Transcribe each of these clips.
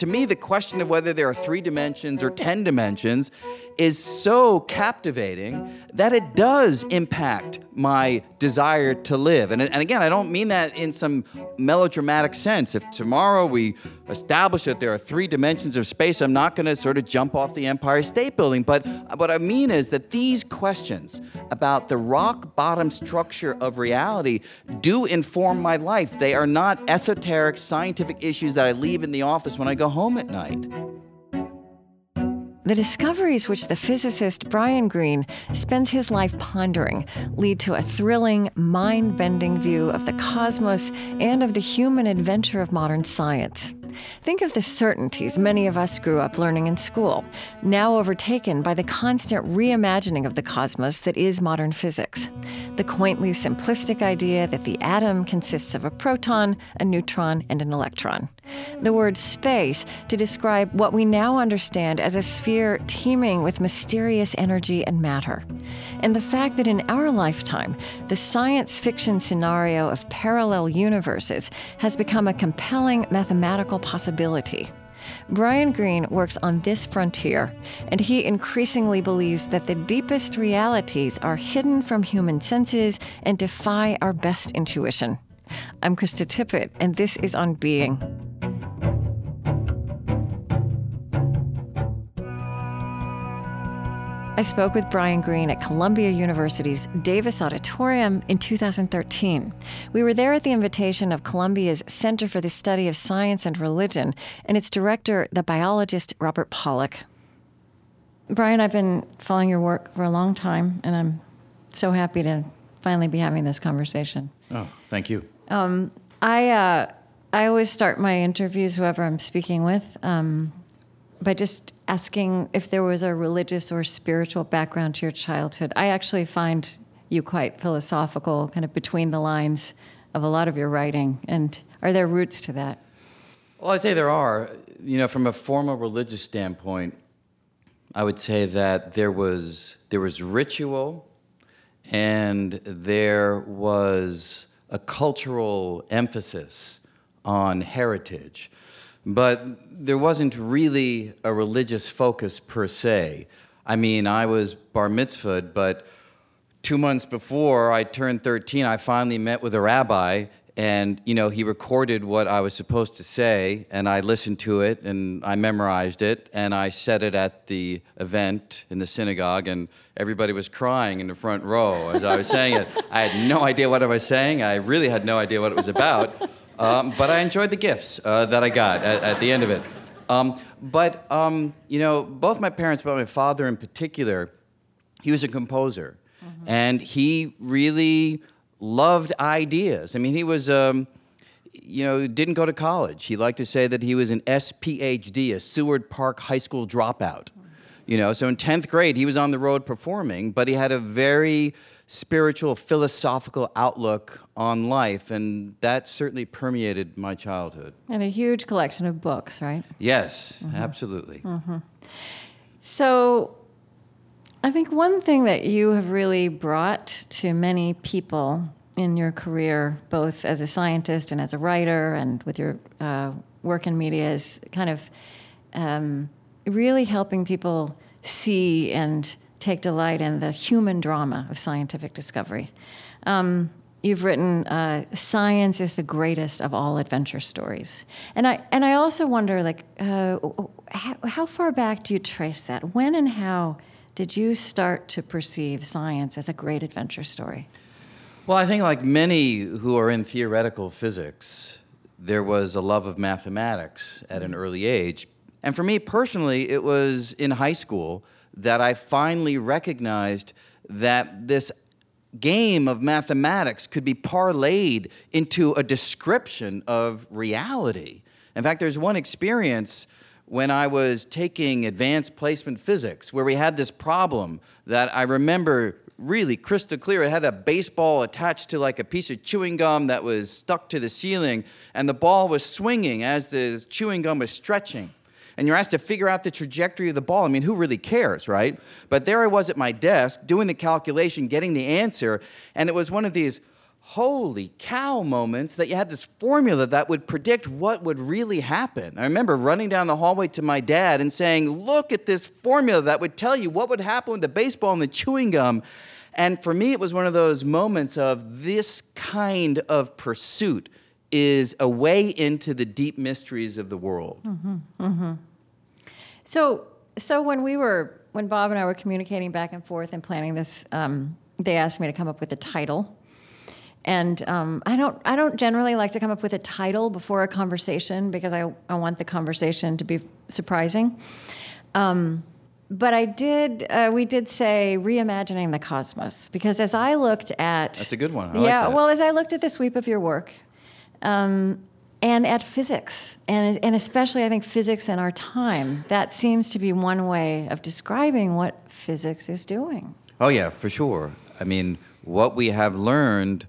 to me, the question of whether there are three dimensions or 10 dimensions is so captivating that it does impact my desire to live. And, and again, I don't mean that in some melodramatic sense. If tomorrow we establish that there are three dimensions of space, I'm not going to sort of jump off the Empire State Building. But what I mean is that these questions about the rock bottom structure of reality do inform my life. They are not esoteric scientific issues that I leave in the office when I go home at night. The discoveries which the physicist Brian Greene spends his life pondering lead to a thrilling, mind bending view of the cosmos and of the human adventure of modern science. Think of the certainties many of us grew up learning in school, now overtaken by the constant reimagining of the cosmos that is modern physics. The quaintly simplistic idea that the atom consists of a proton, a neutron, and an electron. The word space to describe what we now understand as a sphere teeming with mysterious energy and matter. And the fact that in our lifetime, the science fiction scenario of parallel universes has become a compelling mathematical possibility. Brian Greene works on this frontier, and he increasingly believes that the deepest realities are hidden from human senses and defy our best intuition. I'm Krista Tippett, and this is On Being. I spoke with Brian Greene at Columbia University's Davis Auditorium in 2013. We were there at the invitation of Columbia's Center for the Study of Science and Religion and its director, the biologist Robert Pollack. Brian, I've been following your work for a long time, and I'm so happy to finally be having this conversation. Oh, thank you. Um, I uh, I always start my interviews, whoever I'm speaking with, um, by just asking if there was a religious or spiritual background to your childhood. I actually find you quite philosophical, kind of between the lines of a lot of your writing. And are there roots to that? Well, I'd say there are. You know, from a formal religious standpoint, I would say that there was there was ritual, and there was a cultural emphasis on heritage but there wasn't really a religious focus per se. I mean, I was bar mitzvahed, but two months before I turned 13, I finally met with a rabbi, and you know, he recorded what I was supposed to say, and I listened to it, and I memorized it, and I said it at the event in the synagogue, and everybody was crying in the front row as I was saying it. I had no idea what I was saying. I really had no idea what it was about. Um, but I enjoyed the gifts uh, that I got at, at, the end of it. Um, but, um, you know, both my parents, but my father in particular, he was a composer. Mm-hmm. And he really loved ideas. I mean, he was, um, you know, didn't go to college. He liked to say that he was an SPHD, a Seward Park High School dropout. You know, so in 10th grade, he was on the road performing, but he had a very spiritual, philosophical outlook on life, and that certainly permeated my childhood. And a huge collection of books, right? Yes, mm-hmm. absolutely. Mm-hmm. So, I think one thing that you have really brought to many people in your career, both as a scientist and as a writer, and with your uh, work in media, is kind of um, really helping people see and take delight in the human drama of scientific discovery. Um, you've written uh, "Science is the greatest of all adventure stories," and I and I also wonder, like, uh, how, how far back do you trace that? When and how did you start to perceive science as a great adventure story? Well, I think, like many who are in theoretical physics, there was a love of mathematics at an early age. And for me personally, it was in high school that I finally recognized that this game of mathematics could be parlayed into a description of reality. In fact, there's one experience when I was taking advanced placement physics where we had this problem that I remember really crystal clear. It had a baseball attached to like a piece of chewing gum that was stuck to the ceiling, and the ball was swinging as the chewing gum was stretching and you're asked to figure out the trajectory of the ball. I mean, who really cares, right? But there I was at my desk doing the calculation, getting the answer, and it was one of these holy cow moments that you had this formula that would predict what would really happen. I remember running down the hallway to my dad and saying, Look at this formula that would tell you what would happen with the baseball and the chewing gum. And for me, it was one of those moments of this kind of pursuit is a way into the deep mysteries of the world. Mm-hmm, mm-hmm. So, so when we were, when Bob and I were communicating back and forth and planning this, um, they asked me to come up with a title and um, I don't I don't generally like to come up with a title before a conversation because I, I want the conversation to be surprising. Um, but I did uh, we did say reimagining the cosmos because as I looked at that's a good one. I yeah, like well as I looked at the sweep of your work. Um, and at physics, and, and especially I think physics in our time, that seems to be one way of describing what physics is doing. Oh, yeah, for sure. I mean, what we have learned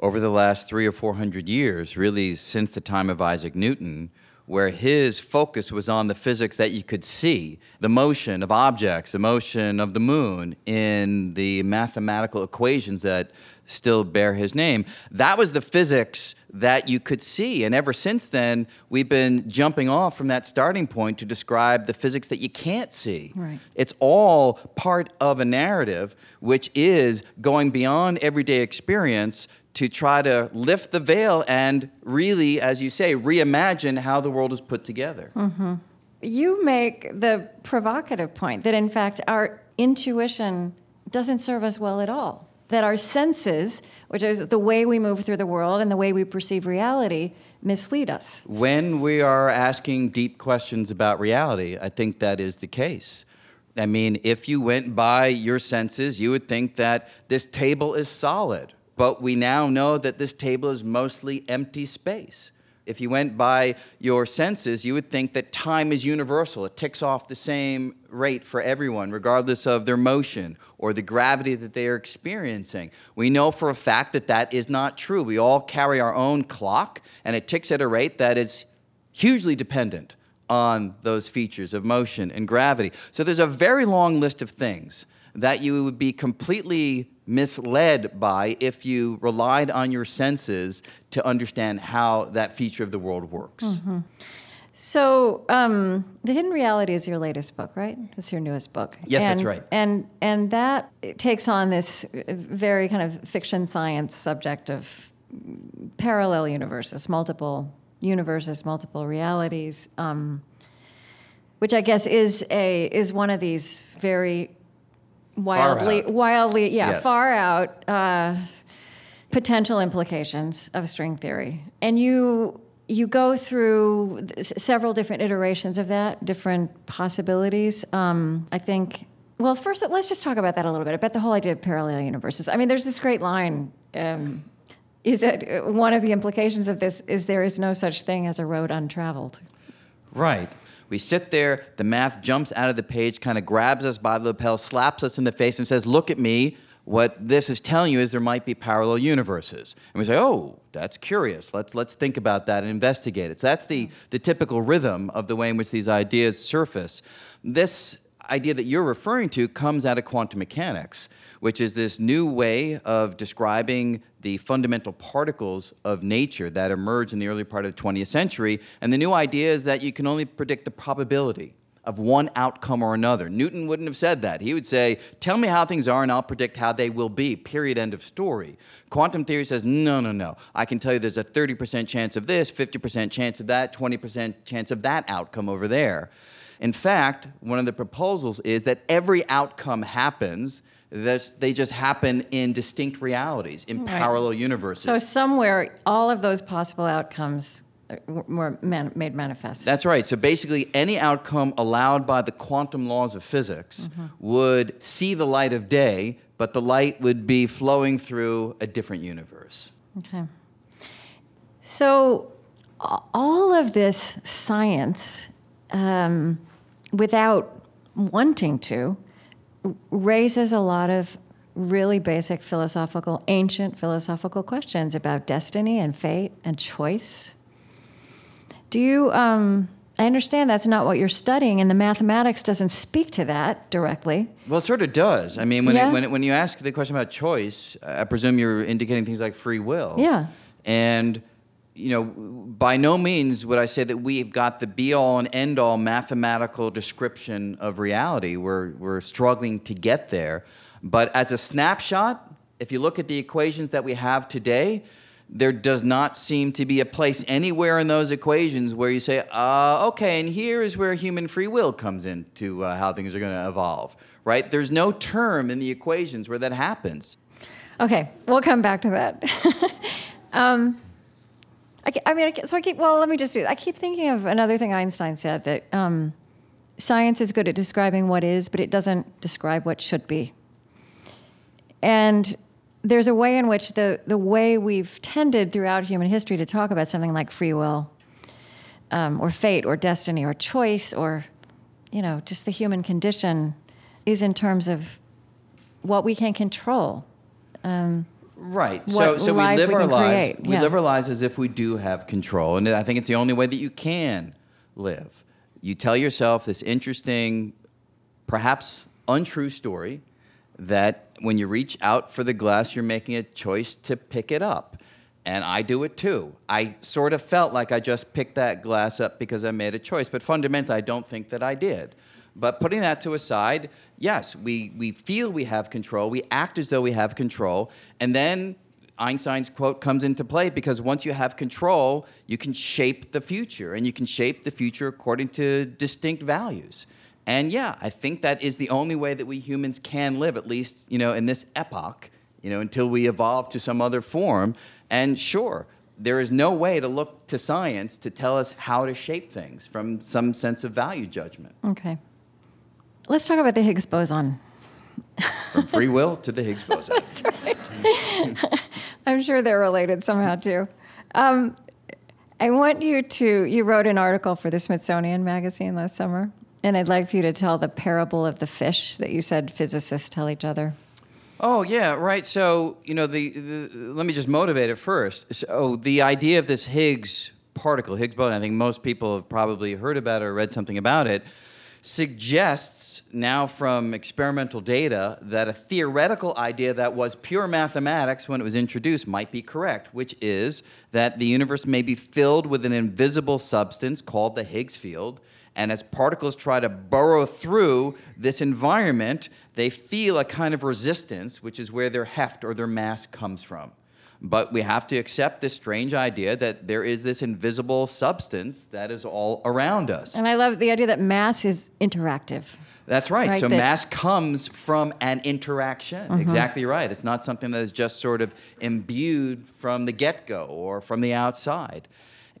over the last three or four hundred years, really since the time of Isaac Newton, where his focus was on the physics that you could see, the motion of objects, the motion of the moon in the mathematical equations that still bear his name. That was the physics that you could see. And ever since then, we've been jumping off from that starting point to describe the physics that you can't see. Right. It's all part of a narrative which is going beyond everyday experience to try to lift the veil and really, as you say, reimagine how the world is put together. Mm-hmm. You make the provocative point that, in fact, our intuition doesn't serve us well at all. That our senses, which is the way we move through the world and the way we perceive reality, mislead us. When we are asking deep questions about reality, I think that is the case. I mean, if you went by your senses, you would think that this table is solid but we now know that this table is mostly empty space. If you went by your senses, you would think that time is universal. It ticks off the same rate for everyone, regardless of their motion or the gravity that they are experiencing. We know for a fact that that is not true. We all carry our own clock, and it ticks at a rate that is hugely dependent on those features of motion and gravity. So there's a very long list of things that you would be completely misled by if you relied on your senses to understand how that feature of the world works. Mm-hmm. So, um, The Hidden Reality is your latest book, right? It's your newest book. Yes, and, that's right. And and that takes on this very kind of fiction science subject of parallel universes, multiple universes, multiple realities, um, which I guess is a is one of these very wildly, wildly, yeah, yes. far out uh, potential implications of string theory, and you you go through several different iterations of that, different possibilities. Um, I think. Well, first, let's just talk about that a little bit. About the whole idea of parallel universes. I mean, there's this great line. Um, is that one of the implications of this is there is no such thing as a road untraveled. Right. We sit there, the math jumps out of the page, kind of grabs us by the lapel, slaps us in the face, and says, Look at me. What this is telling you is there might be parallel universes. And we say, Oh, that's curious. Let's, let's think about that and investigate it. So that's the, the typical rhythm of the way in which these ideas surface. This idea that you're referring to comes out of quantum mechanics which is this new way of describing the fundamental particles of nature that emerged in the early part of the 20th century. And the new idea is that you can only predict the probability of one outcome or another. Newton wouldn't have said that. He would say, Tell me how things are, and I'll predict how they will be. Period. End of story. Quantum theory says, No, no, no. I can tell you there's a 30% chance of this, 50% chance of that, 20% chance of that outcome over there. In fact, one of the proposals is that every outcome happens this, they just happen in distinct realities, in right. parallel universes. So somewhere, all of those possible outcomes were man- made manifest. That's right. So basically, any outcome allowed by the quantum laws of physics mm-hmm. would see the light of day, but the light would be flowing through a different universe. Okay. So all of this science, um, without wanting to, raises a lot of really basic philosophical, ancient philosophical questions about destiny and fate and choice. Do you, um, I understand that's not what you're studying, and the mathematics doesn't speak to that directly. Well, it sort of does. I mean, when, Yeah. it, when, it, when you ask the question about choice, I presume you're indicating things like free will. Yeah. And, you know, by no means would I say that we've got the be all and end all mathematical description of reality. We're, we're struggling to get there. But as a snapshot, if you look at the equations that we have today, there does not seem to be a place anywhere in those equations where you say, uh, okay, and here is where human free will comes into uh, how things are going to evolve, right? There's no term in the equations where that happens. Okay, we'll come back to that. um, I, I mean, I so I keep. Well, let me just do. I keep thinking of another thing Einstein said that um, science is good at describing what is, but it doesn't describe what should be. And there's a way in which the the way we've tended throughout human history to talk about something like free will, um, or fate, or destiny, or choice, or you know, just the human condition, is in terms of what we can control. Right. So, so we live we our lives. create, We yeah. live our lives as if we do have control, and I think it's the only way that you can live. You tell yourself this interesting, perhaps untrue story that when you reach out for the glass, you're making a choice to pick it up. And I do it too. I sort of felt like I just picked that glass up because I made a choice, but fundamentally, I don't think that I did. But putting that to aside, yes, we, we feel we have control, we act as though we have control, and then Einstein's quote comes into play because once you have control, you can shape the future, and you can shape the future according to distinct values. And yeah, I think that is the only way that we humans can live, at least you know in this epoch, you know, until we evolve to some other form. And sure, there is no way to look to science to tell us how to shape things from some sense of value judgment, Okay. Let's talk about the Higgs boson. from free will to the Higgs boson. That's right. I'm sure they're related somehow too. Um, I want you to. You wrote an article for the Smithsonian Magazine last summer, and I'd like for you to tell the parable of the fish that you said physicists tell each other. Oh yeah, right. So you know, the, the let me just motivate it first. So the idea of this Higgs particle, Higgs boson, I think most people have probably heard about it or read something about it, suggests now from experimental data that a theoretical idea that was pure mathematics when it was introduced might be correct, which is that the universe may be filled with an invisible substance called the Higgs field. And as particles try to burrow through this environment, they feel a kind of resistance, which is where their heft or their mass comes from. But we have to accept this strange idea that there is this invisible substance that is all around us. And I love the idea that mass is interactive. That's right. Right, so that- mass comes from an interaction. Mm-hmm. Exactly right. It's not something that is just sort of imbued from the get go or from the outside.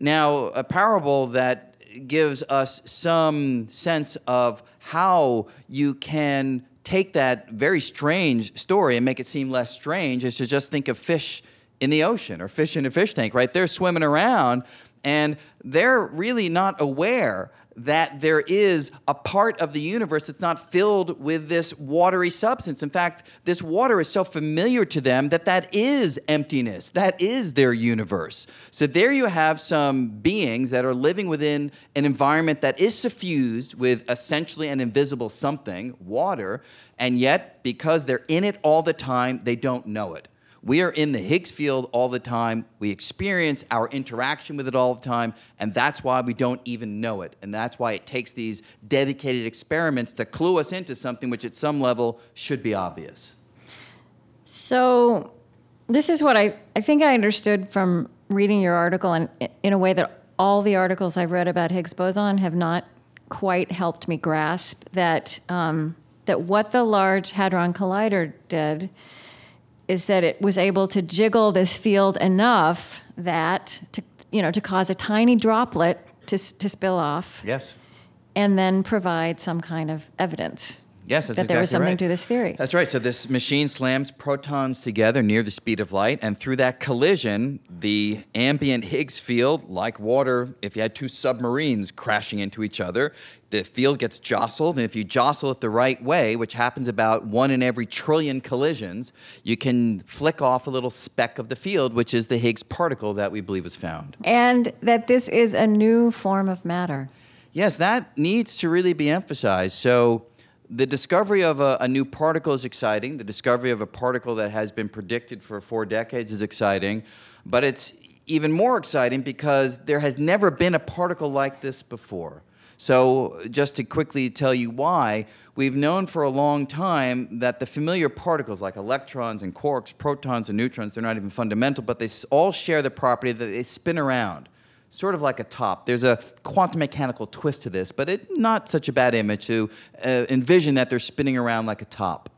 Now, a parable that gives us some sense of how you can take that very strange story and make it seem less strange is to just think of fish in the ocean or fish in a fish tank, right? They're swimming around and they're really not aware that there is a part of the universe that's not filled with this watery substance. In fact, this water is so familiar to them that that is emptiness. That is their universe. So there you have some beings that are living within an environment that is suffused with essentially an invisible something, water, and yet because they're in it all the time, they don't know it. We are in the Higgs field all the time. We experience our interaction with it all the time, and that's why we don't even know it. And that's why it takes these dedicated experiments to clue us into something which, at some level, should be obvious. So, this is what I, I think I understood from reading your article, and in a way that all the articles I've read about Higgs boson have not quite helped me grasp that um, that what the Large Hadron Collider did is that it was able to jiggle this field enough that to you know to cause a tiny droplet to to spill off, Yes. and then provide some kind of evidence Yes, that's that there was something right. to this theory. That's right. So this machine slams protons together near the speed of light, and through that collision, the ambient Higgs field, like water, if you had two submarines crashing into each other, the field gets jostled, and if you jostle it the right way, which happens about one in every trillion collisions, you can flick off a little speck of the field, which is the Higgs particle that we believe was found. and that this is a new form of matter. Yes, that needs to really be emphasized. So, the discovery of a, a, new particle is exciting. The discovery of a particle that has been predicted for four decades is exciting. But it's even more exciting because there has never been a particle like this before. So, just to quickly tell you why, we've known for a long time that the familiar particles like electrons and quarks, protons and neutrons, they're not even fundamental, but they all share the property that they spin around, sort of like a top. There's a quantum mechanical twist to this, but it's not such a bad image to uh, envision that they're spinning around like a top.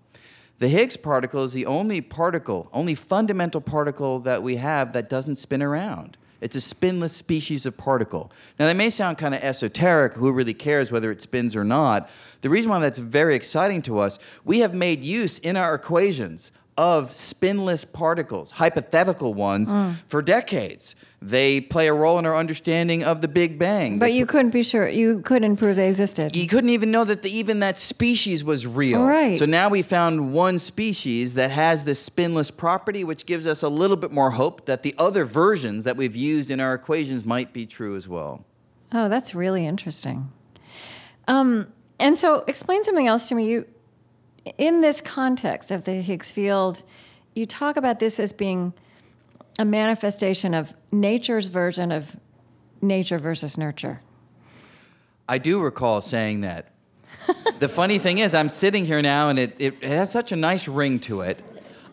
The Higgs particle is the only particle, only fundamental particle that we have that doesn't spin around. It's a spinless species of particle. Now, that may sound kind of esoteric, who really cares whether it spins or not? The reason why that's very exciting to us, we have made use in our equations of spinless particles, hypothetical ones, mm. for decades. They play a role in our understanding of the Big Bang. But you couldn't be sure. You couldn't prove they existed. You couldn't even know that the, even that species was real. Right. So now we found one species that has this spinless property, which gives us a little bit more hope that the other versions that we've used in our equations might be true as well. Oh, that's really interesting. Um, and so, explain something else to me. You, in this context of the Higgs field, you talk about this as being a manifestation of nature's version of nature versus nurture. I do recall saying that. the funny thing is, I'm sitting here now and it, it has such a nice ring to it.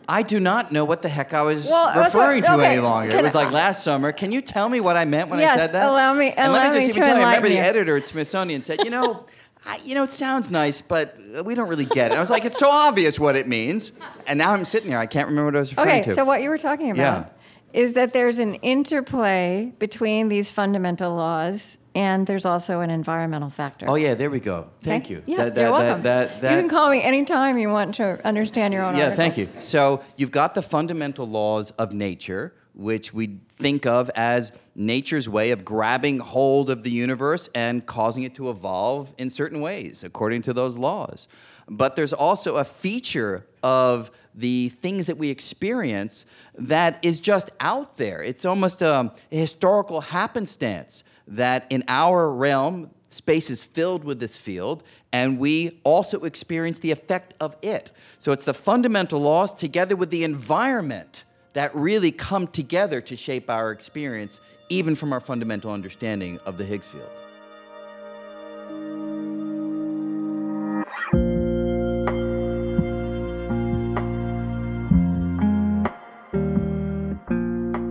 I do not know what the heck I was well, referring to okay. any longer. Can it was like last summer. Can you tell me what I meant when yes, I said that? allow me. And allow let me just me even tell you. I remember you. the editor at Smithsonian said, you know. I, you know, it sounds nice, but we don't really get it. I was like, it's so obvious what it means. And now I'm sitting here, I can't remember what I was referring okay, to. Okay, so what you were talking about yeah is that there's an interplay between these fundamental laws and there's also an environmental factor. Oh yeah, there we go. Thank okay. you. Yeah, that, that, you're welcome. That, you can call me anytime you want to understand your own. Yeah, articles. thank you. So you've got the fundamental laws of nature, which we think of as nature's way of grabbing hold of the universe and causing it to evolve in certain ways according to those laws. But there's also a feature of the things that we experience that is just out there. It's almost a, a historical happenstance that in our realm, space is filled with this field, and we also experience the effect of it. So it's the fundamental laws together with the environment that really come together to shape our experience, even from our fundamental understanding of the Higgs field.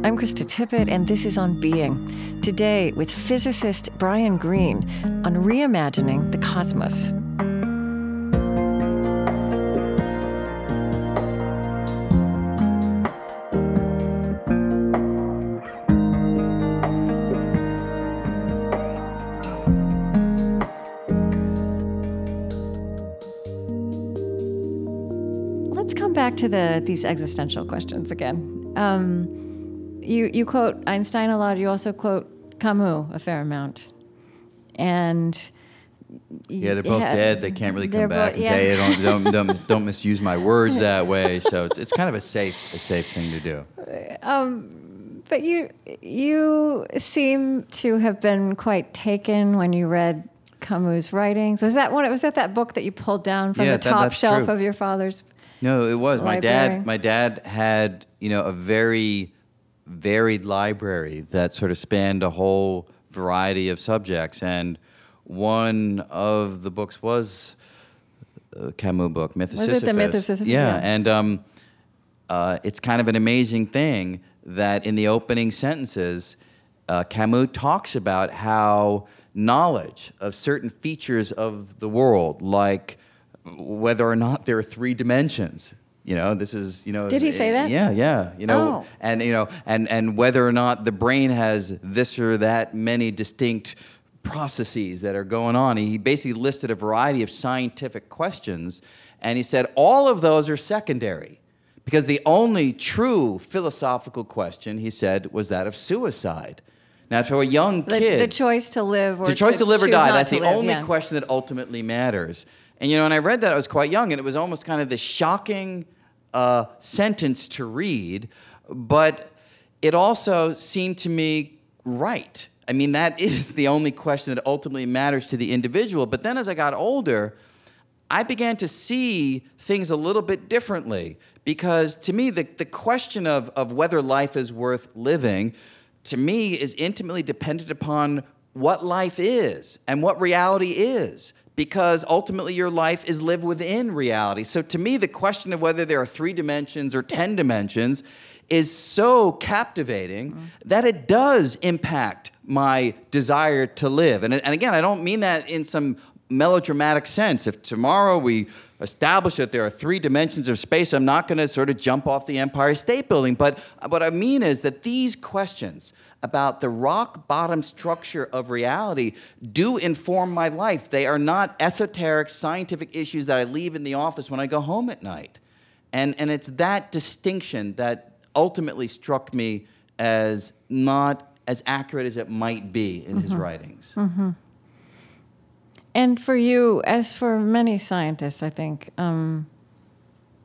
I'm Krista Tippett, and this is On Being. Today, with physicist Brian Greene on reimagining the cosmos. Let's come back to the these existential questions again. Um, you you quote Einstein a lot. You also quote Camus a fair amount, and yeah, they're both dead. They can't really come back and yeah. say, don't, don't, don't, don't, misuse my words that way. So it's, it's kind of a safe, a safe thing to do. Um, but you, you seem to have been quite taken when you read Camus' writings. Was that one? Was that that book that you pulled down from yeah, the top that, shelf true. of your father's? No, it was library? my dad. My dad had you know a very varied library that sort of spanned a whole variety of subjects. And one of the books was a Camus book, Myth of was Sisyphus. it the Myth of Sisyphus? Yeah, yeah. and um, uh, it's kind of an amazing thing that in the opening sentences, uh, Camus talks about how knowledge of certain features of the world, like whether or not there are three dimensions, you know, this is you know. Did he say that? Yeah, yeah. You know, oh. and you know, and and whether or not the brain has this or that many distinct processes that are going on. He basically listed a variety of scientific questions, and he said all of those are secondary. Because the only true philosophical question, he said, was that of suicide. Now, for a young the, kid, the choice to live or the choice to, to live or die, that's the live, only yeah. question that ultimately matters. And you know, when I read that, I was quite young, and it was almost kind of the shocking uh, sentence to read, but it also seemed to me right. I mean, that is the only question that ultimately matters to the individual. But then as I got older, I began to see things a little bit differently because to me, the, the question of, of whether life is worth living, to me, is intimately dependent upon what life is and what reality is because ultimately your life is lived within reality. So to me, the question of whether there are three dimensions or 10 dimensions is so captivating mm-hmm. that it does impact my desire to live. And, and again, I don't mean that in some melodramatic sense. If tomorrow we establish that there are three dimensions of space, I'm not going to sort of jump off the Empire State Building. But what I mean is that these questions about the rock bottom structure of reality do inform my life. They are not esoteric scientific issues that I leave in the office when I go home at night. And, and it's that distinction that ultimately struck me as not as accurate as it might be in mm-hmm. his writings. Mm-hmm. And for you, as for many scientists, I think, um,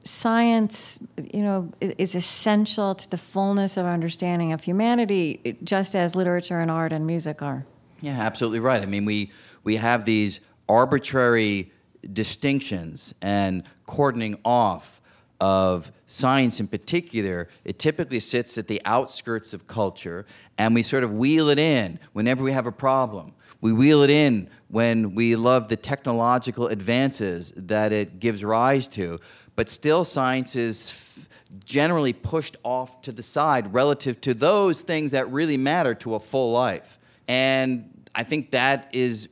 science, you know, is essential to the fullness of understanding of humanity, just as literature and art and music are. Yeah, absolutely right. I mean, we we have these arbitrary distinctions and cordoning off of science in particular. It typically sits at the outskirts of culture, and we sort of wheel it in whenever we have a problem. We wheel it in when we love the technological advances that it gives rise to but still science is generally pushed off to the side relative to those things that really matter to a full life. And I think that is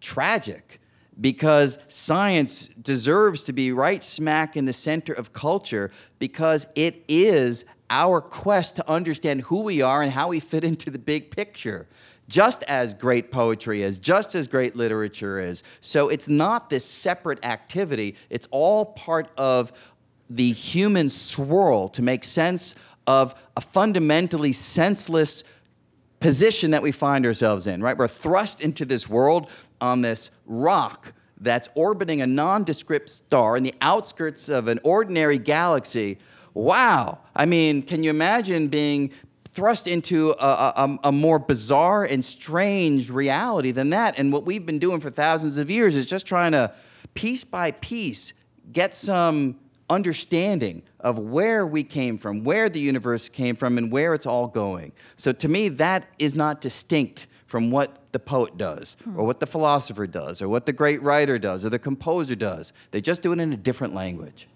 tragic because science deserves to be right smack in the center of culture because it is our quest to understand who we are and how we fit into the big picture just as great poetry is, just as great literature is. So it's not this separate activity, it's all part of the human swirl to make sense of a fundamentally senseless position that we find ourselves in, right? We're thrust into this world on this rock that's orbiting a nondescript star in the outskirts of an ordinary galaxy. Wow. I mean, can you imagine being thrust into a, a, a, more bizarre and strange reality than that. And what we've been doing for thousands of years is just trying to, piece by piece, get some understanding of where we came from, where the universe came from, and where it's all going. So to me, that is not distinct from what the poet does, or what the philosopher does, or what the great writer does, or the composer does. They just do it in a different language.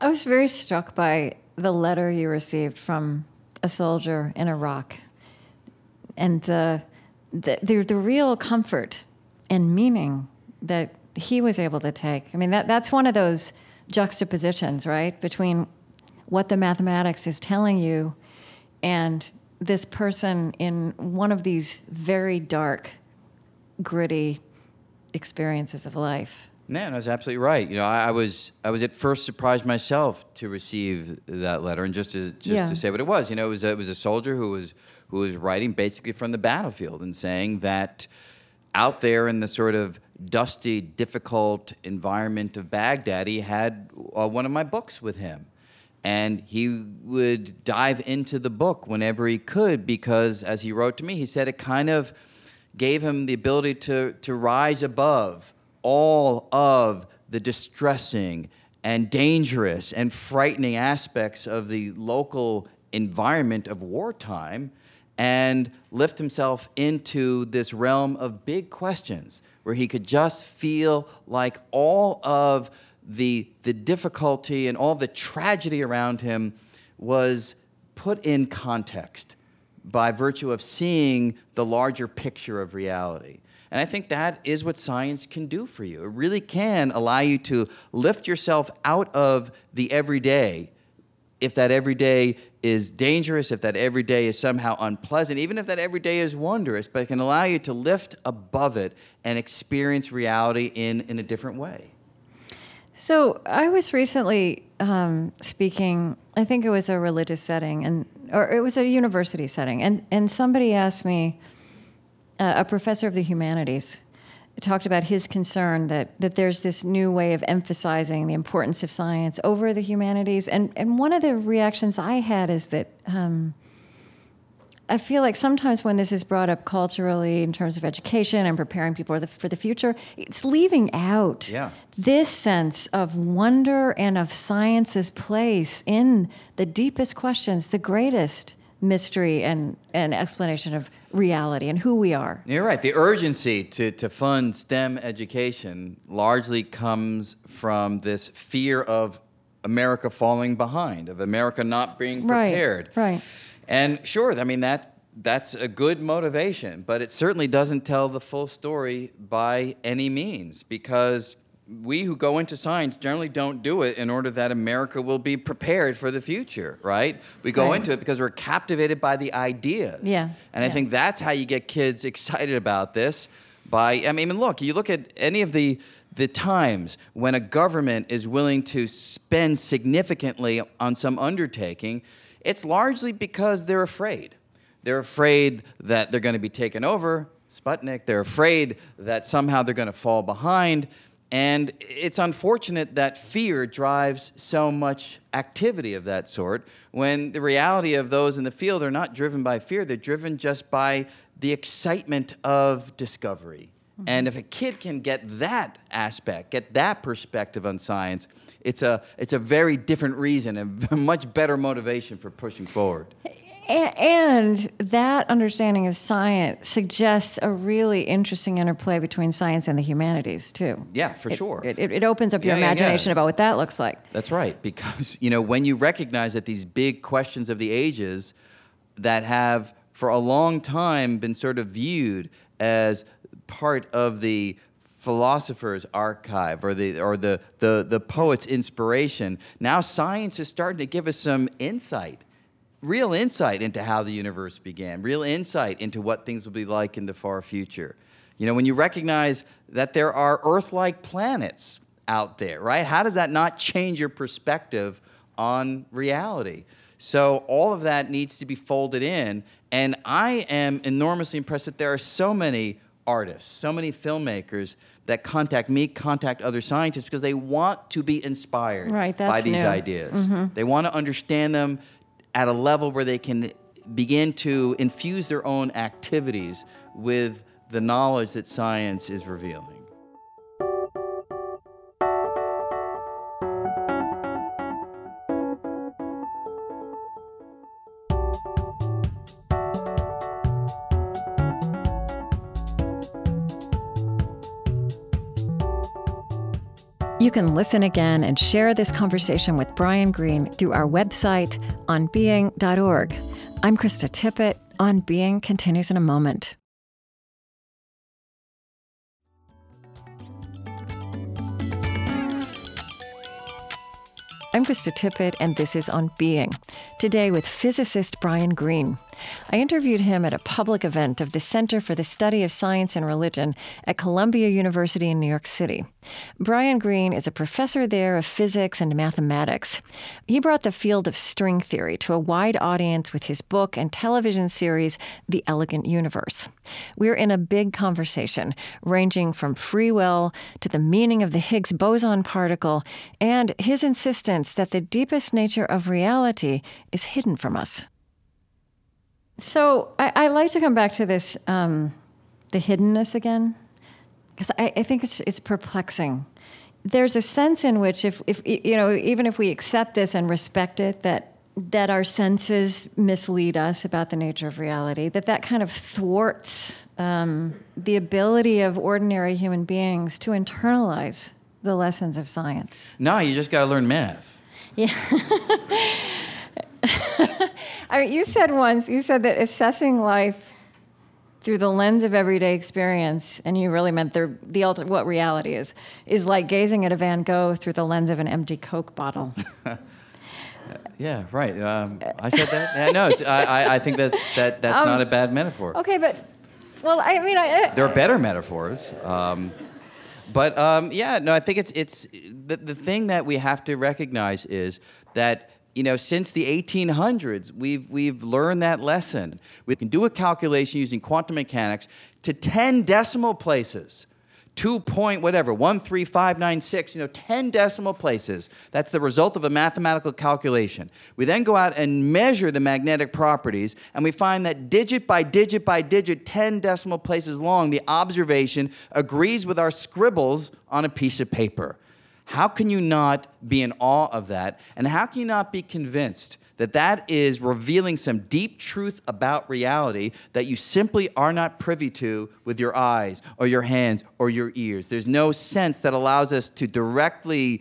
I was very struck by the letter you received from a soldier in Iraq, and the the, the, the real comfort and meaning that he was able to take. I mean, that, that's one of those juxtapositions, right, between what the mathematics is telling you and this person in one of these very dark, gritty experiences of life. Man, I was absolutely right. You know, I, I, was I was at first surprised myself to receive that letter, and just to just yeah. to say what it was. You know, it was a, it was a soldier who was who was writing basically from the battlefield and saying that out there in the sort of dusty, difficult environment of Baghdad, he had uh, one of my books with him. And he would dive into the book whenever he could because, as he wrote to me, he said it kind of gave him the ability to, to rise above all of the distressing and dangerous and frightening aspects of the local environment of wartime and lift himself into this realm of big questions where he could just feel like all of the, the difficulty and all the tragedy around him was put in context by virtue of seeing the larger picture of reality. And I think that is what science can do for you. It really can allow you to lift yourself out of the everyday. If that everyday is dangerous, if that everyday is somehow unpleasant, even if that everyday is wondrous, but it can allow you to lift above it and experience reality in, in a different way. So I was recently um, speaking. I think it was a religious setting, and or it was a university setting, and and somebody asked me, uh, a professor of the humanities talked about his concern that, that there's this new way of emphasizing the importance of science over the humanities. And, and one of the reactions I had is that um, I feel like sometimes when this is brought up culturally in terms of education and preparing people for the, for the future, it's leaving out yeah. this sense of wonder and of science's place in the deepest questions, the greatest mystery and, and explanation of reality and who we are. You're right. The urgency to, to fund STEM education largely comes from this fear of America falling behind, of America not being prepared. Right. right. And sure, I mean that that's a good motivation, but it certainly doesn't tell the full story by any means because we who go into science generally don't do it in order that America will be prepared for the future, right? We go right. into it because we're captivated by the ideas. Yeah. And I think that's how you get kids excited about this by I mean look, you look at any of the the times when a government is willing to spend significantly on some undertaking, it's largely because they're afraid. They're afraid that they're going to be taken over, Sputnik. They're afraid that somehow they're going to fall behind. And it's unfortunate that fear drives so much activity of that sort when the reality of those in the field are not driven by fear, they're driven just by the excitement of discovery. Mm-hmm. And if a kid can get that aspect, get that perspective on science, it's a, it's a very different reason and a much better motivation for pushing forward. And that understanding of science suggests a really interesting interplay between science and the humanities, too. Yeah, for it, sure. It, it, opens up your yeah, imagination yeah, yeah. about what that looks like. That's right, because you know when you recognize that these big questions of the ages that have for a long time been sort of viewed as part of the philosopher's archive or the or the, the the poet's inspiration now science is starting to give us some insight real insight into how the universe began real insight into what things will be like in the far future you know when you recognize that there are earth-like planets out there right how does that not change your perspective on reality so all of that needs to be folded in and i am enormously impressed that there are so many artists, so many filmmakers that contact me, contact other scientists because they want to be inspired right, by these new. ideas. Mm-hmm. They want to understand them at a level where they can begin to infuse their own activities with the knowledge that science is revealing. Can listen again and share this conversation with Brian Greene through our website, onbeing.org. I'm Krista Tippett. On Being continues in a moment. I'm Krista Tippett, and this is On Being. Today with physicist Brian Greene. I interviewed him at a public event of the Center for the Study of Science and Religion at Columbia University in New York City. Brian Greene is a professor there of physics and mathematics. He brought the field of string theory to a wide audience with his book and television series, The Elegant Universe. We're in a big conversation, ranging from free will to the meaning of the Higgs boson particle and his insistence that the deepest nature of reality is hidden from us. So I, I like to come back to this, um, the hiddenness again, because I, I think it's, it's perplexing. There's a sense in which, if, if you know, even if we accept this and respect it, that that our senses mislead us about the nature of reality, that that kind of thwarts um, the ability of ordinary human beings to internalize the lessons of science. No, you just got to learn math. Yeah. I mean, you said once, you said that assessing life through the lens of everyday experience, and you really meant the, the ultimate, what reality is, is like gazing at a Van Gogh through the lens of an empty Coke bottle. yeah, right. Um, I said that. Yeah, no, I, I think that's that, that's um, not a bad metaphor. Okay, but well, I mean, I, there are better metaphors. Um, but um, yeah, no, I think it's it's the, the thing that we have to recognize is that you know, since the 1800s, we've, we've learned that lesson. We can do a calculation using quantum mechanics to 10 decimal places two point whatever, one, three, five, nine, six, you know, 10 decimal places. That's the result of a mathematical calculation. We then go out and measure the magnetic properties, and we find that digit by digit by digit, 10 decimal places long, the observation agrees with our scribbles on a piece of paper. How can you not be in awe of that? And how can you not be convinced that that is revealing some deep truth about reality that you simply are not privy to with your eyes or your hands or your ears. There's no sense that allows us to directly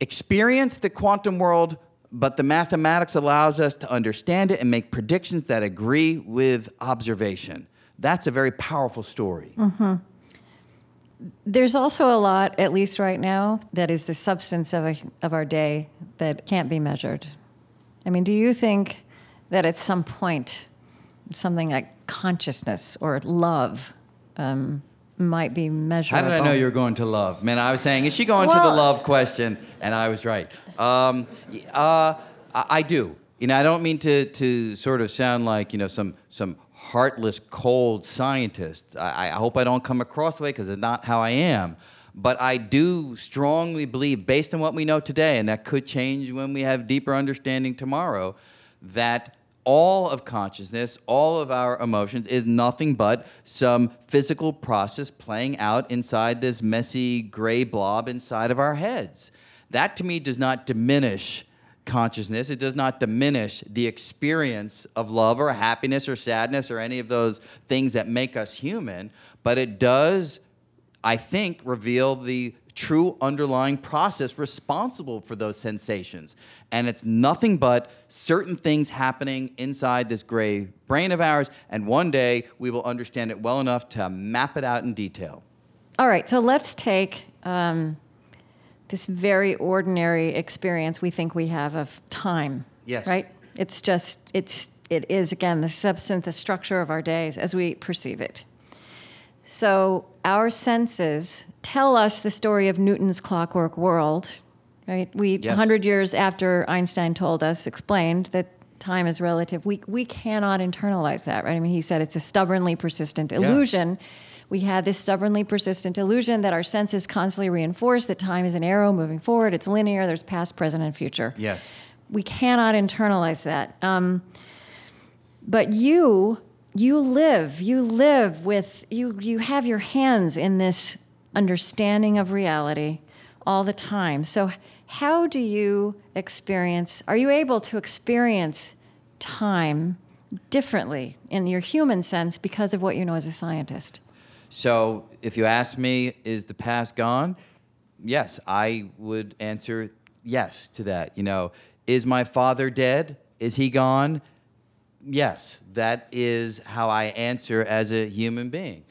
experience the quantum world, but the mathematics allows us to understand it and make predictions that agree with observation. That's a very powerful story. Mm-hmm. There's also a lot, at least right now, that is the substance of, a, of our day that can't be measured. I mean, do you think that at some point something like consciousness or love um, might be measurable? How did I know you were going to love? Man, I was saying, is she going well, to the love question? And I was right. Um, uh, I, I do. You know, I don't mean to, to sort of sound like, you know, some, some heartless, cold scientist. I, I hope I don't come across the way because it's not how I am. But I do strongly believe, based on what we know today, and that could change when we have deeper understanding tomorrow, that all of consciousness, all of our emotions is nothing but some physical process playing out inside this messy gray blob inside of our heads. That to me does not diminish consciousness. It does not diminish the experience of love or happiness or sadness or any of those things that make us human, but it does I think, reveal the true underlying process responsible for those sensations. And it's nothing but certain things happening inside this gray brain of ours. And one day we will understand it well enough to map it out in detail. All right, so let's take um, this very ordinary experience we think we have of time. Yes. Right? It's just, it's, it is, again, the substance, the structure of our days as we perceive it. So our senses tell us the story of Newton's clockwork world, right? We yes. 100 years after Einstein told us, explained that time is relative. We we cannot internalize that, right? I mean, he said it's a stubbornly persistent illusion. Yeah. We had this stubbornly persistent illusion that our senses constantly reinforce that time is an arrow moving forward. It's linear. There's past, present, and future. Yes. We cannot internalize that. Um, but you you live you live with you you have your hands in this understanding of reality all the time so how do you experience are you able to experience time differently in your human sense because of what you know as a scientist so if you ask me is the past gone? Yes i would answer yes to that you know. Is my father dead? Is he gone? Yes, that is how I answer as a human being.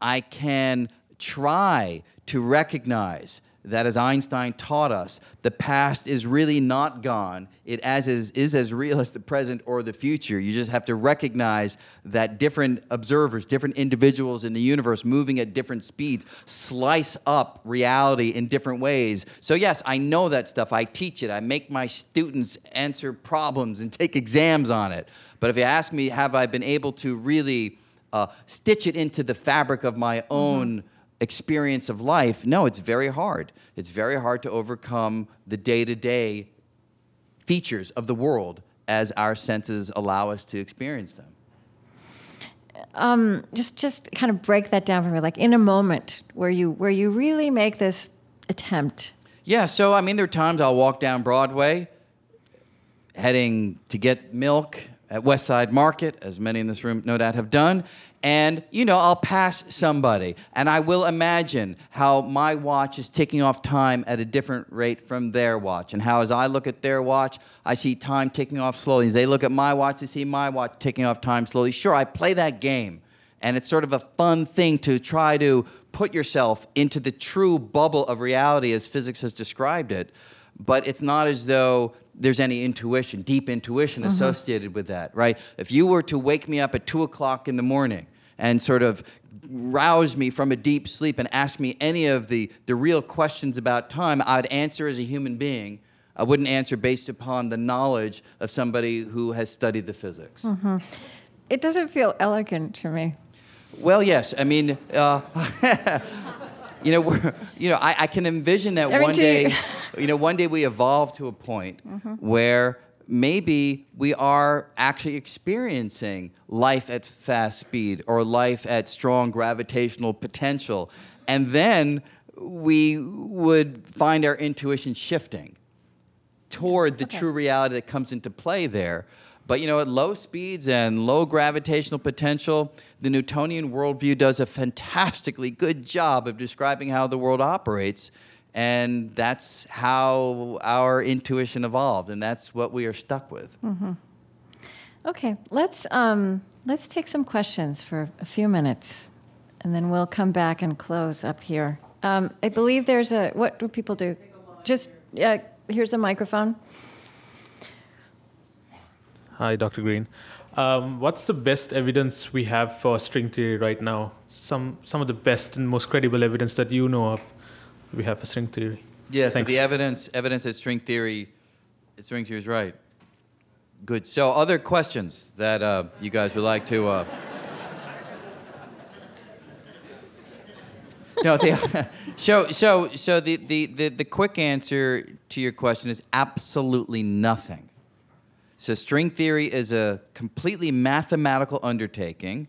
I can try to recognize that as Einstein taught us, the past is really not gone. It as is, is as real as the present or the future. You just have to recognize that different observers, different individuals in the universe moving at different speeds slice up reality in different ways. So, yes, I know that stuff. I teach it. I make my students answer problems and take exams on it. But if you ask me, have I been able to really uh, stitch it into the fabric of my mm-hmm. own? Mm-hmm experience of life, no, it's very hard. It's very hard to overcome the day to day features of the world as our senses allow us to experience them. Um, just, just kind of break that down for me, like in a moment where you, where you really make this attempt. Yeah, so I mean, there are times I'll walk down Broadway heading to get milk at West Side Market, as many in this room no doubt have done. And, you know, I'll pass somebody and I will imagine how my watch is ticking off time at a different rate from their watch. And how, as I look at their watch, I see time ticking off slowly. As they look at my watch, they see my watch ticking off time slowly. Sure, I play that game. And it's sort of a fun thing to try to put yourself into the true bubble of reality as physics has described it. But it's not as though there's any intuition, deep intuition mm-hmm. associated with that, right? If you were to wake me up at two o'clock in the morning and sort of rouse me from a deep sleep and ask me any of the, the real questions about time, I'd answer as a human being. I wouldn't answer based upon the knowledge of somebody who has studied the physics. Mm-hmm. It doesn't feel elegant to me. Well, yes. I mean, uh, you know, we're, you know, I, I can envision that one day, you know, one day we evolve to a point mm-hmm. where maybe we are actually experiencing life at fast speed or life at strong gravitational potential, and then we would find our intuition shifting toward the true reality that comes into play there. But you know, at low speeds and low gravitational potential, the Newtonian worldview does a fantastically good job of describing how the world operates. And that's how our intuition evolved, and that's what we are stuck with. Okay, let's um, let's take some questions for a few minutes, and then we'll come back and close up here. Um, I believe there's a what do people do? Just uh, here's a microphone. Hi, Dr. Greene. Um, what's the best evidence we have for string theory right now? Some some of the best and most credible evidence that you know of we have for string theory. Yeah, so the evidence evidence that string theory, string theory is right. Good. So, other questions that uh, you guys would like to? Uh... no, the, so so so the, the, the, the quick answer to your question is absolutely nothing. So, string theory is a completely mathematical undertaking.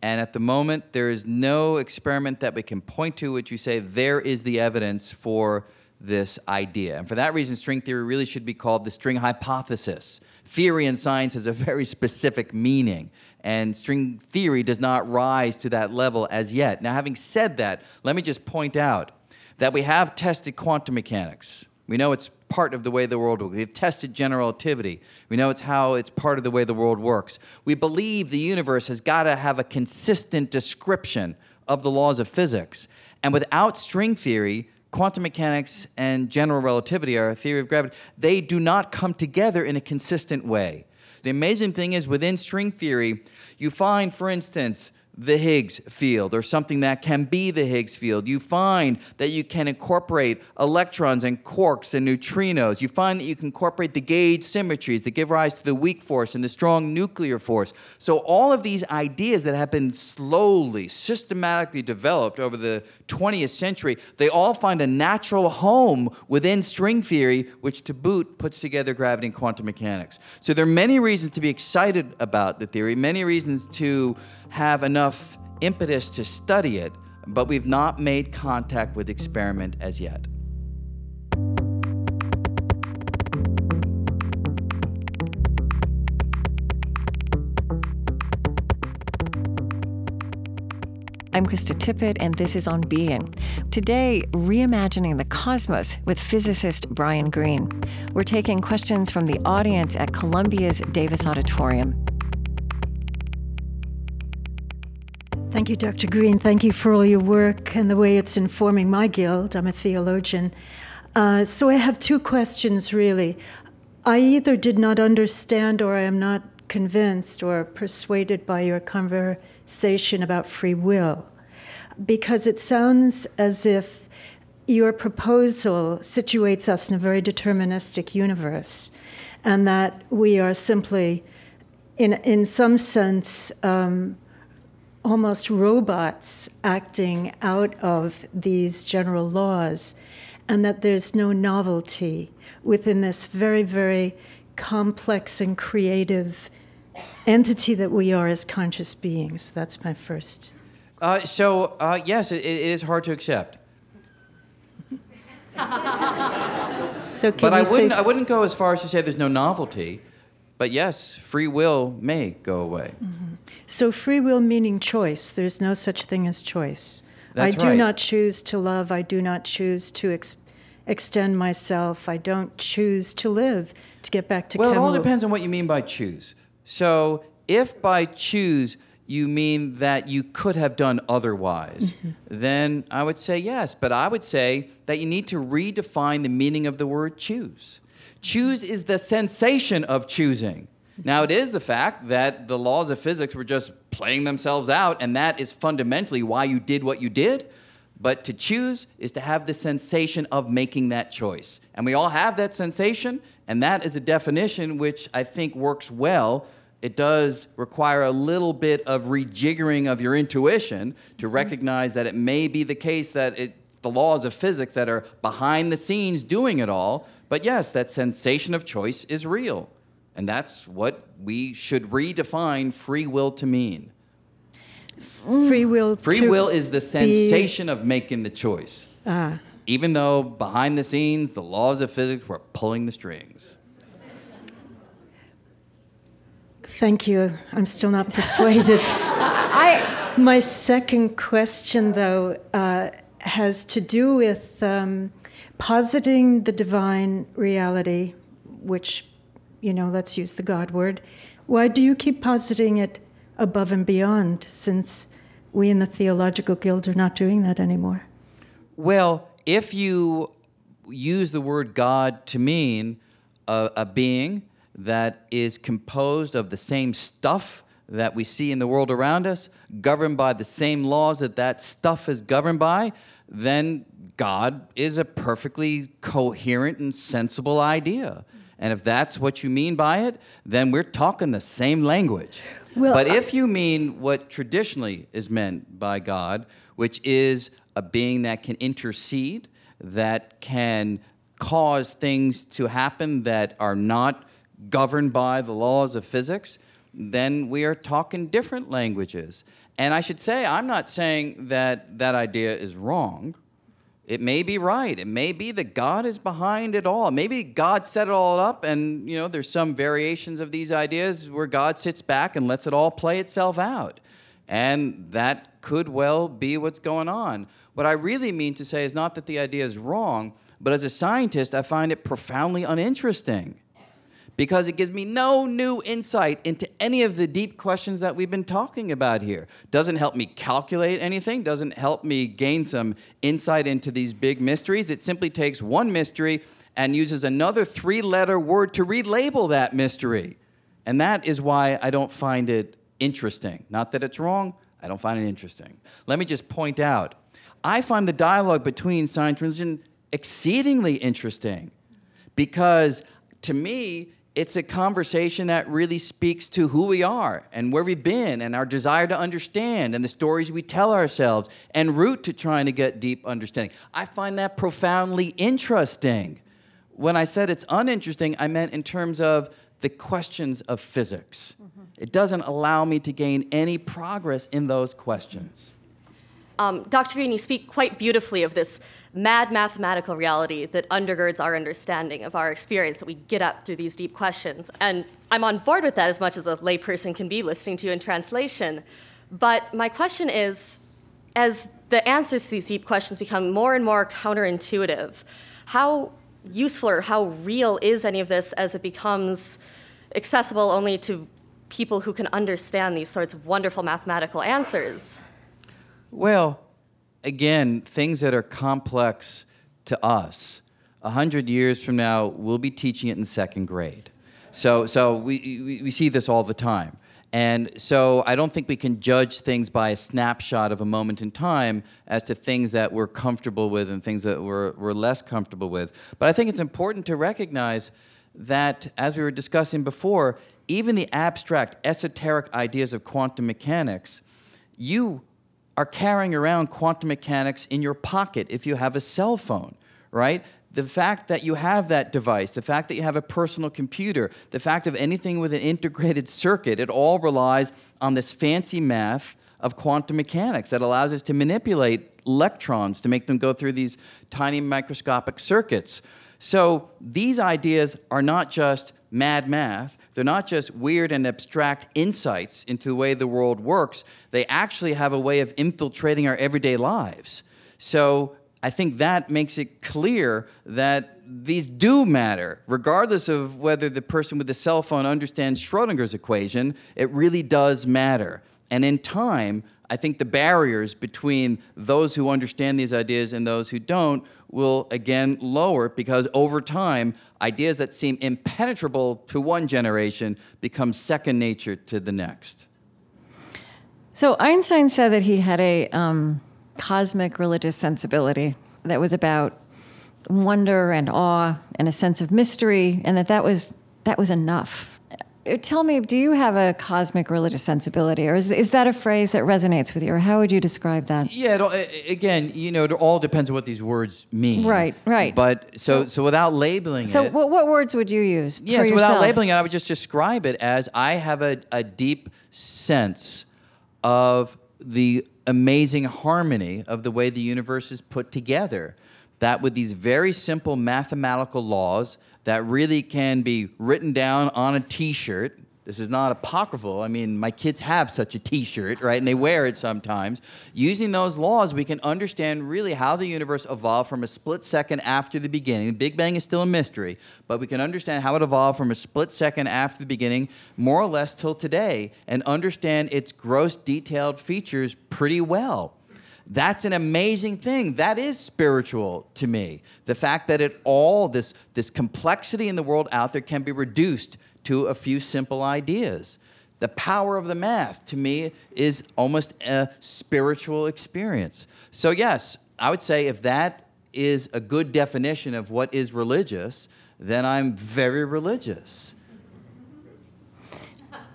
And at the moment, there is no experiment that we can point to which you say there is the evidence for this idea. And for that reason, string theory really should be called the string hypothesis. Theory in science has a very specific meaning, and string theory does not rise to that level as yet. Now, having said that, let me just point out that we have tested quantum mechanics. We know it's part of the way the world works. We've tested general relativity. We know it's how it's part of the way the world works. We believe the universe has got to have a consistent description of the laws of physics. And without string theory, quantum mechanics and general relativity, our theory of gravity, they do not come together in a consistent way. The amazing thing is, within string theory, you find, for instance, the Higgs field or something that can be the Higgs field. You find that you can incorporate electrons and quarks and neutrinos. You find that you can incorporate the gauge symmetries that give rise to the weak force and the strong nuclear force. So, all of these ideas that have been slowly, systematically developed over the 20th century, they all find a natural home within string theory, which to boot puts together gravity and quantum mechanics. So, there are many reasons to be excited about the theory, many reasons to have enough impetus to study it, but we've not made contact with experiment as yet. I'm Krista Tippett, and this is On Being. Today, reimagining the cosmos with physicist Brian Greene. We're taking questions from the audience at Columbia's Davis Auditorium. Thank you, Dr. Greene. Thank you for all your work and the way it's informing my guild. I'm a theologian. Uh, so I have two questions, really. I either did not understand or I am not convinced or persuaded by your conversation about free will, because it sounds as if your proposal situates us in a very deterministic universe, and that we are simply, in, in some sense, um, almost robots acting out of these general laws, and that there's no novelty within this very, very complex and creative entity that we are as conscious beings. That's my first. Uh, so, uh, yes, it, it is hard to accept. So, can But I wouldn't, I wouldn't go as far as to say there's no novelty. But yes, free will may go away. Mm-hmm. so? Free will meaning choice. There's no such thing as choice. That's I do right. not choose to love. I do not choose to ex- extend myself. I don't choose to live. To get back to Well, it all depends on what you mean by choose. So, if by choose you mean that you could have done otherwise, mm-hmm. then I would say yes. But I would say that you need to redefine the meaning of the word choose. Choose is the sensation of choosing. Now, it is the fact that the laws of physics were just playing themselves out, and that is fundamentally why you did what you did. But to choose is to have the sensation of making that choice. And we all have that sensation, and that is a definition which I think works well. It does require a little bit of rejiggering of your intuition to mm-hmm. recognize that it may be the case that it, the laws of physics that are behind the scenes doing it all. But yes, that sensation of choice is real. And that's what we should redefine free will to mean. Free will. Free will is the sensation be... of making the choice. Uh. Even though behind the scenes, the laws of physics were pulling the strings. Thank you. I'm still not persuaded. I, my second question, though, uh, has to do with um, positing the divine reality, which, you know, let's use the God word. Why do you keep positing it above and beyond, since we in the Theological Guild are not doing that anymore? Well, if you use the word God to mean a, a being that is composed of the same stuff that we see in the world around us, governed by the same laws that that stuff is governed by, then God is a perfectly coherent and sensible idea. And if that's what you mean by it, then we're talking the same language. Well, but if you mean what traditionally is meant by God, which is a being that can intercede, that can cause things to happen that are not governed by the laws of physics, then we are talking different languages. And I should say, I'm not saying that that idea is wrong. It may be right. It may be that God is behind it all. Maybe God set it all up, and you know there's some variations of these ideas where God sits back and lets it all play itself out, and that could well be what's going on. What I really mean to say is not that the idea is wrong, but as a scientist, I find it profoundly uninteresting because it gives me no new insight into any of the deep questions that we've been talking about here. Doesn't help me calculate anything, doesn't help me gain some insight into these big mysteries. It simply takes one mystery and uses another three letter word to relabel that mystery. And that is why I don't find it interesting. Not that it's wrong, I don't find it interesting. Let me just point out I find the dialogue between science and religion exceedingly interesting because to me, it's a conversation that really speaks to who we are and where we've been and our desire to understand and the stories we tell ourselves and root to trying to get deep understanding. I find that profoundly interesting. When I said it's uninteresting, I meant in terms of the questions of physics. Mm-hmm. It doesn't allow me to gain any progress in those questions. Um, Dr. Greene, you speak quite beautifully of this mad mathematical reality that undergirds our understanding of our experience that we get up through these deep questions. And I'm on board with that as much as a layperson can be listening to you in translation. But my question is as the answers to these deep questions become more and more counterintuitive, how useful or how real is any of this as it becomes accessible only to people who can understand these sorts of wonderful mathematical answers? Well, again, things that are complex to us, a hundred years from now, we'll be teaching it in second grade. So, so we, we see this all the time. And so I don't think we can judge things by a snapshot of a moment in time as to things that we're comfortable with and things that we're, we're less comfortable with. But I think it's important to recognize that, as we were discussing before, even the abstract, esoteric ideas of quantum mechanics, you are carrying around quantum mechanics in your pocket if you have a cell phone, right? The fact that you have that device, the fact that you have a personal computer, the fact of anything with an integrated circuit, it all relies on this fancy math of quantum mechanics that allows us to manipulate electrons to make them go through these tiny microscopic circuits. So these ideas are not just mad math, they're not just weird and abstract insights into the way the world works, they actually have a way of infiltrating our everyday lives. So I think that makes it clear that these do matter, regardless of whether the person with the cell phone understands Schrodinger's equation, it really does matter. And in time, I think the barriers between those who understand these ideas and those who don't will again lower because over time, ideas that seem impenetrable to one generation become second nature to the next. So Einstein said that he had a um, cosmic religious sensibility that was about wonder and awe and a sense of mystery, and that that was that was enough tell me, do you have a cosmic religious sensibility, or is, is that a phrase that resonates with you, or how would you describe that? Yeah, all- again, you know, it all depends on what these words mean. Right, right. But so so, without labeling it. So, it, what, what words would you use yeah, for so without labeling it, I would just describe it as I have a, a deep sense of the amazing harmony of the way the universe is put together. That with these very simple mathematical laws that really can be written down on a t shirt. This is not apocryphal. I mean, my kids have such a t shirt, right? And they wear it sometimes. Using those laws, we can understand really how the universe evolved from a split second after the beginning. The Big Bang is still a mystery, but we can understand how it evolved from a split second after the beginning, more or less till today, and understand its gross, detailed features pretty well. That's an amazing thing. That is spiritual to me. The fact that it all, this, this complexity in the world out there, can be reduced to a few simple ideas. The power of the math, to me, is almost a spiritual experience. So, yes, I would say if that is a good definition of what is religious, then I'm very religious.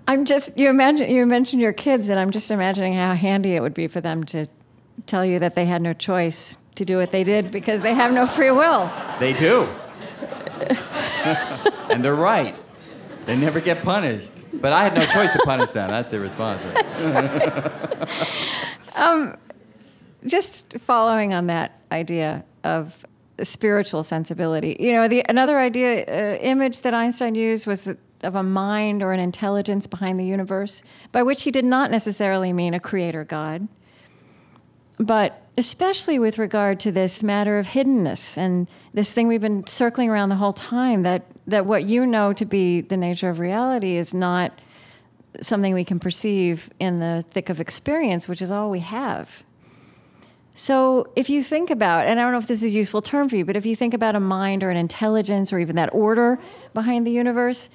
I'm just you imagine you mentioned your kids, and I'm just imagining how handy it would be for them to tell you that they had no choice to do what they did because they have no free will. They do. and they're right. They never get punished. But I had no choice to punish them. That's their response. just following on that idea of spiritual sensibility, you know, the another idea uh, image that Einstein used was that of a mind or an intelligence behind the universe, by which he did not necessarily mean a creator god, but especially with regard to this matter of hiddenness and this thing we've been circling around the whole time that that what you know to be the nature of reality is not something we can perceive in the thick of experience, which is all we have. So, if you think about, and I don't know if this is a useful term for you, but if you think about a mind or an intelligence or even that order behind the universe,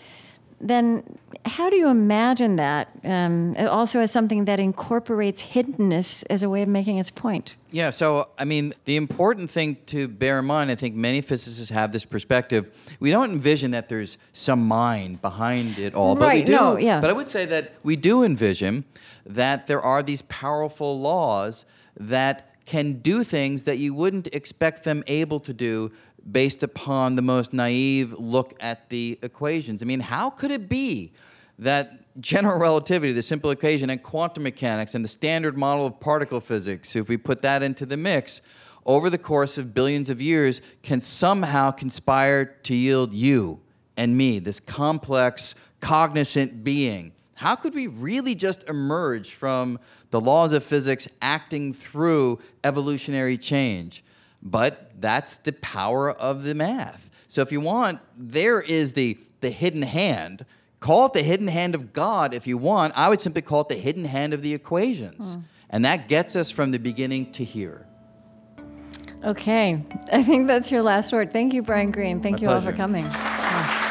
then how do you imagine that um, also as something that incorporates hiddenness as a way of making its point? Yeah, so I mean, the important thing to bear in mind, I think many physicists have this perspective. We don't envision that there's some mind behind it all, but we do. no, yeah. But I would say that we do envision that there are these powerful laws that can do things that you wouldn't expect them able to do based upon the most naive look at the equations. I mean, how could it be that general relativity, the simple equation, and quantum mechanics, and the standard model of particle physics, if we put that into the mix, over the course of billions of years, can somehow conspire to yield you and me, this complex, cognizant being? How could we really just emerge from the laws of physics acting through evolutionary change? But that's the power of the math. So if you want, there is the, the hidden hand. Call it the hidden hand of God if you want. I would simply call it the hidden hand of the equations. Hmm. And that gets us from the beginning to here. Okay, I think that's your last word. Thank you, Brian Greene. Thank My you all for pleasure. coming.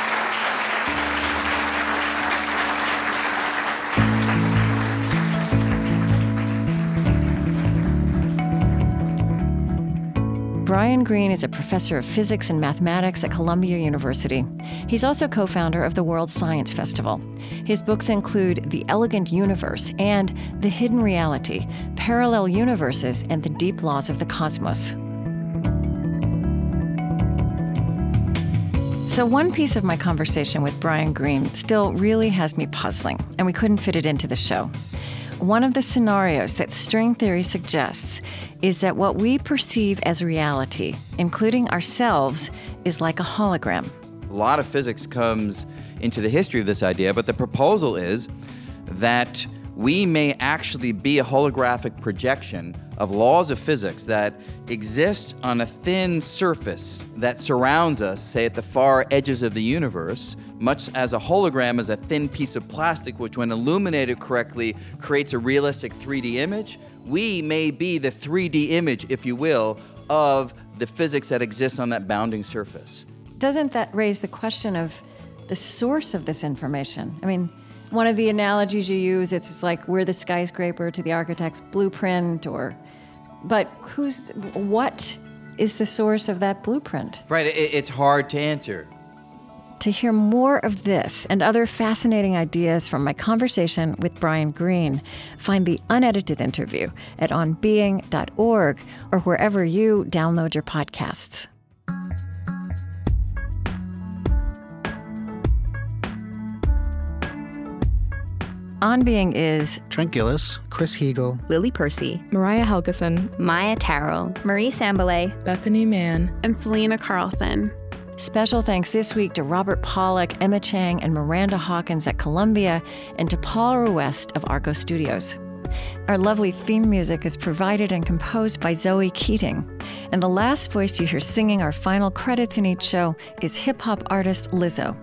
Brian Greene is a professor of physics and mathematics at Columbia University. He's also co founder of the World Science Festival. His books include The Elegant Universe and The Hidden Reality Parallel Universes and the Deep Laws of the Cosmos. So, one piece of my conversation with Brian Greene still really has me puzzling, and we couldn't fit it into the show. One of the scenarios that string theory suggests is that what we perceive as reality, including ourselves, is like a hologram. A lot of physics comes into the history of this idea, but the proposal is that we may actually be a holographic projection of laws of physics that exist on a thin surface that surrounds us, say at the far edges of the universe, much as a hologram is a thin piece of plastic which, when illuminated correctly, creates a realistic 3D image. We may be the 3D image, if you will, of the physics that exists on that bounding surface. Doesn't that raise the question of the source of this information? I mean, one of the analogies you use, it's like we're the skyscraper to the architect's blueprint, or, but who's, what is the source of that blueprint? Right, it, it's hard to answer. To hear more of this and other fascinating ideas from my conversation with Brian Greene, find the unedited interview at onbeing.org or wherever you download your podcasts. On Being is Trent Gilliss, Chris Heagle, Lily Percy, Mariah Helgeson, Maia Tarrell, Marie Sambilay, Bethany Mann, and Selena Carlson. Special thanks this week to Robert Pollock, Emma Chang, and Miranda Hawkins at Columbia, and to Paul West of Arco Studios. Our lovely theme music is provided and composed by Zoe Keating. And the last voice you hear singing our final credits in each show is hip hop artist Lizzo.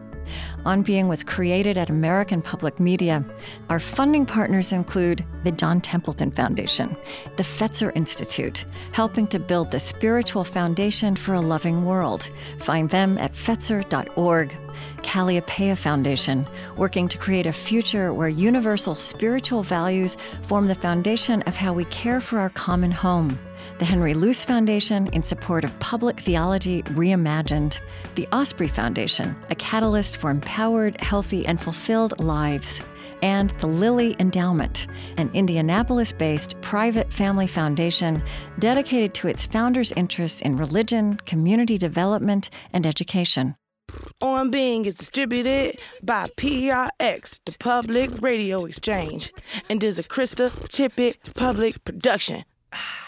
On Being was created at American Public Media. Our funding partners include the John Templeton Foundation, the Fetzer Institute, helping to build the spiritual foundation for a loving world. Find them at fetzer.org. Kalliopeia Foundation, working to create a future where universal spiritual values form the foundation of how we care for our common home the Henry Luce Foundation in support of public theology reimagined, the Osprey Foundation, a catalyst for empowered, healthy, and fulfilled lives, and the Lilly Endowment, an Indianapolis based private family foundation dedicated to its founders' interests in religion, community development, and education. On Being is distributed by PRX, the Public Radio Exchange, and is a Krista Tippett public production. Ah.